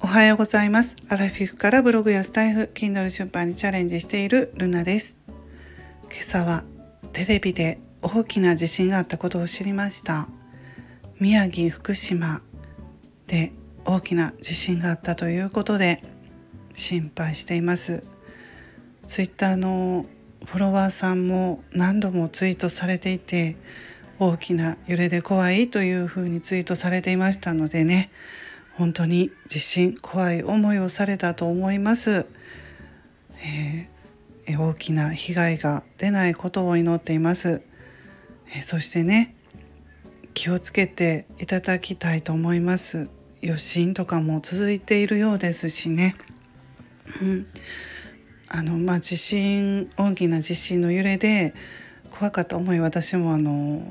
おはようございます。アラフィフからブログやスタイフ Kindle 出版にチャレンジしているルナです。今朝はテレビで大きな地震があったことを知りました。宮城福島で大きな地震があったということで心配しています。ツイッターのフォロワーさんも何度もツイートされていて大きな揺れで怖いというふうにツイートされていましたのでね。本当に地震怖い思いをされたと思います、えー、大きな被害が出ないことを祈っています、えー、そしてね気をつけていただきたいと思います。余震とかも続いているようですしね、うん、あのまあ地震大きな地震の揺れで怖かった思い私もあの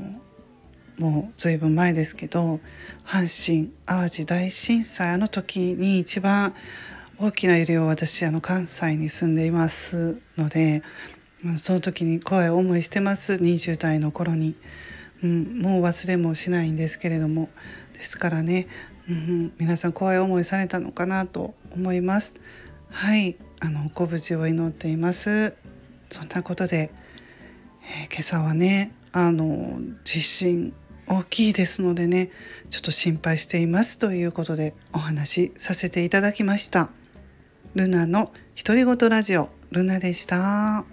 もう随分前ですけど阪神・淡路大震災あの時に一番大きな揺れを私あの関西に住んでいますのでその時に怖い思いしてます20代の頃に、うん、もう忘れもしないんですけれども。ですからね、うん、皆さん怖い思いされたのかなと思います。はいあのご無事を祈っています。そんなことで、えー、今朝はねあの地震大きいですのでねちょっと心配していますということでお話しさせていただきましたルナの独り言ラジオルナでした。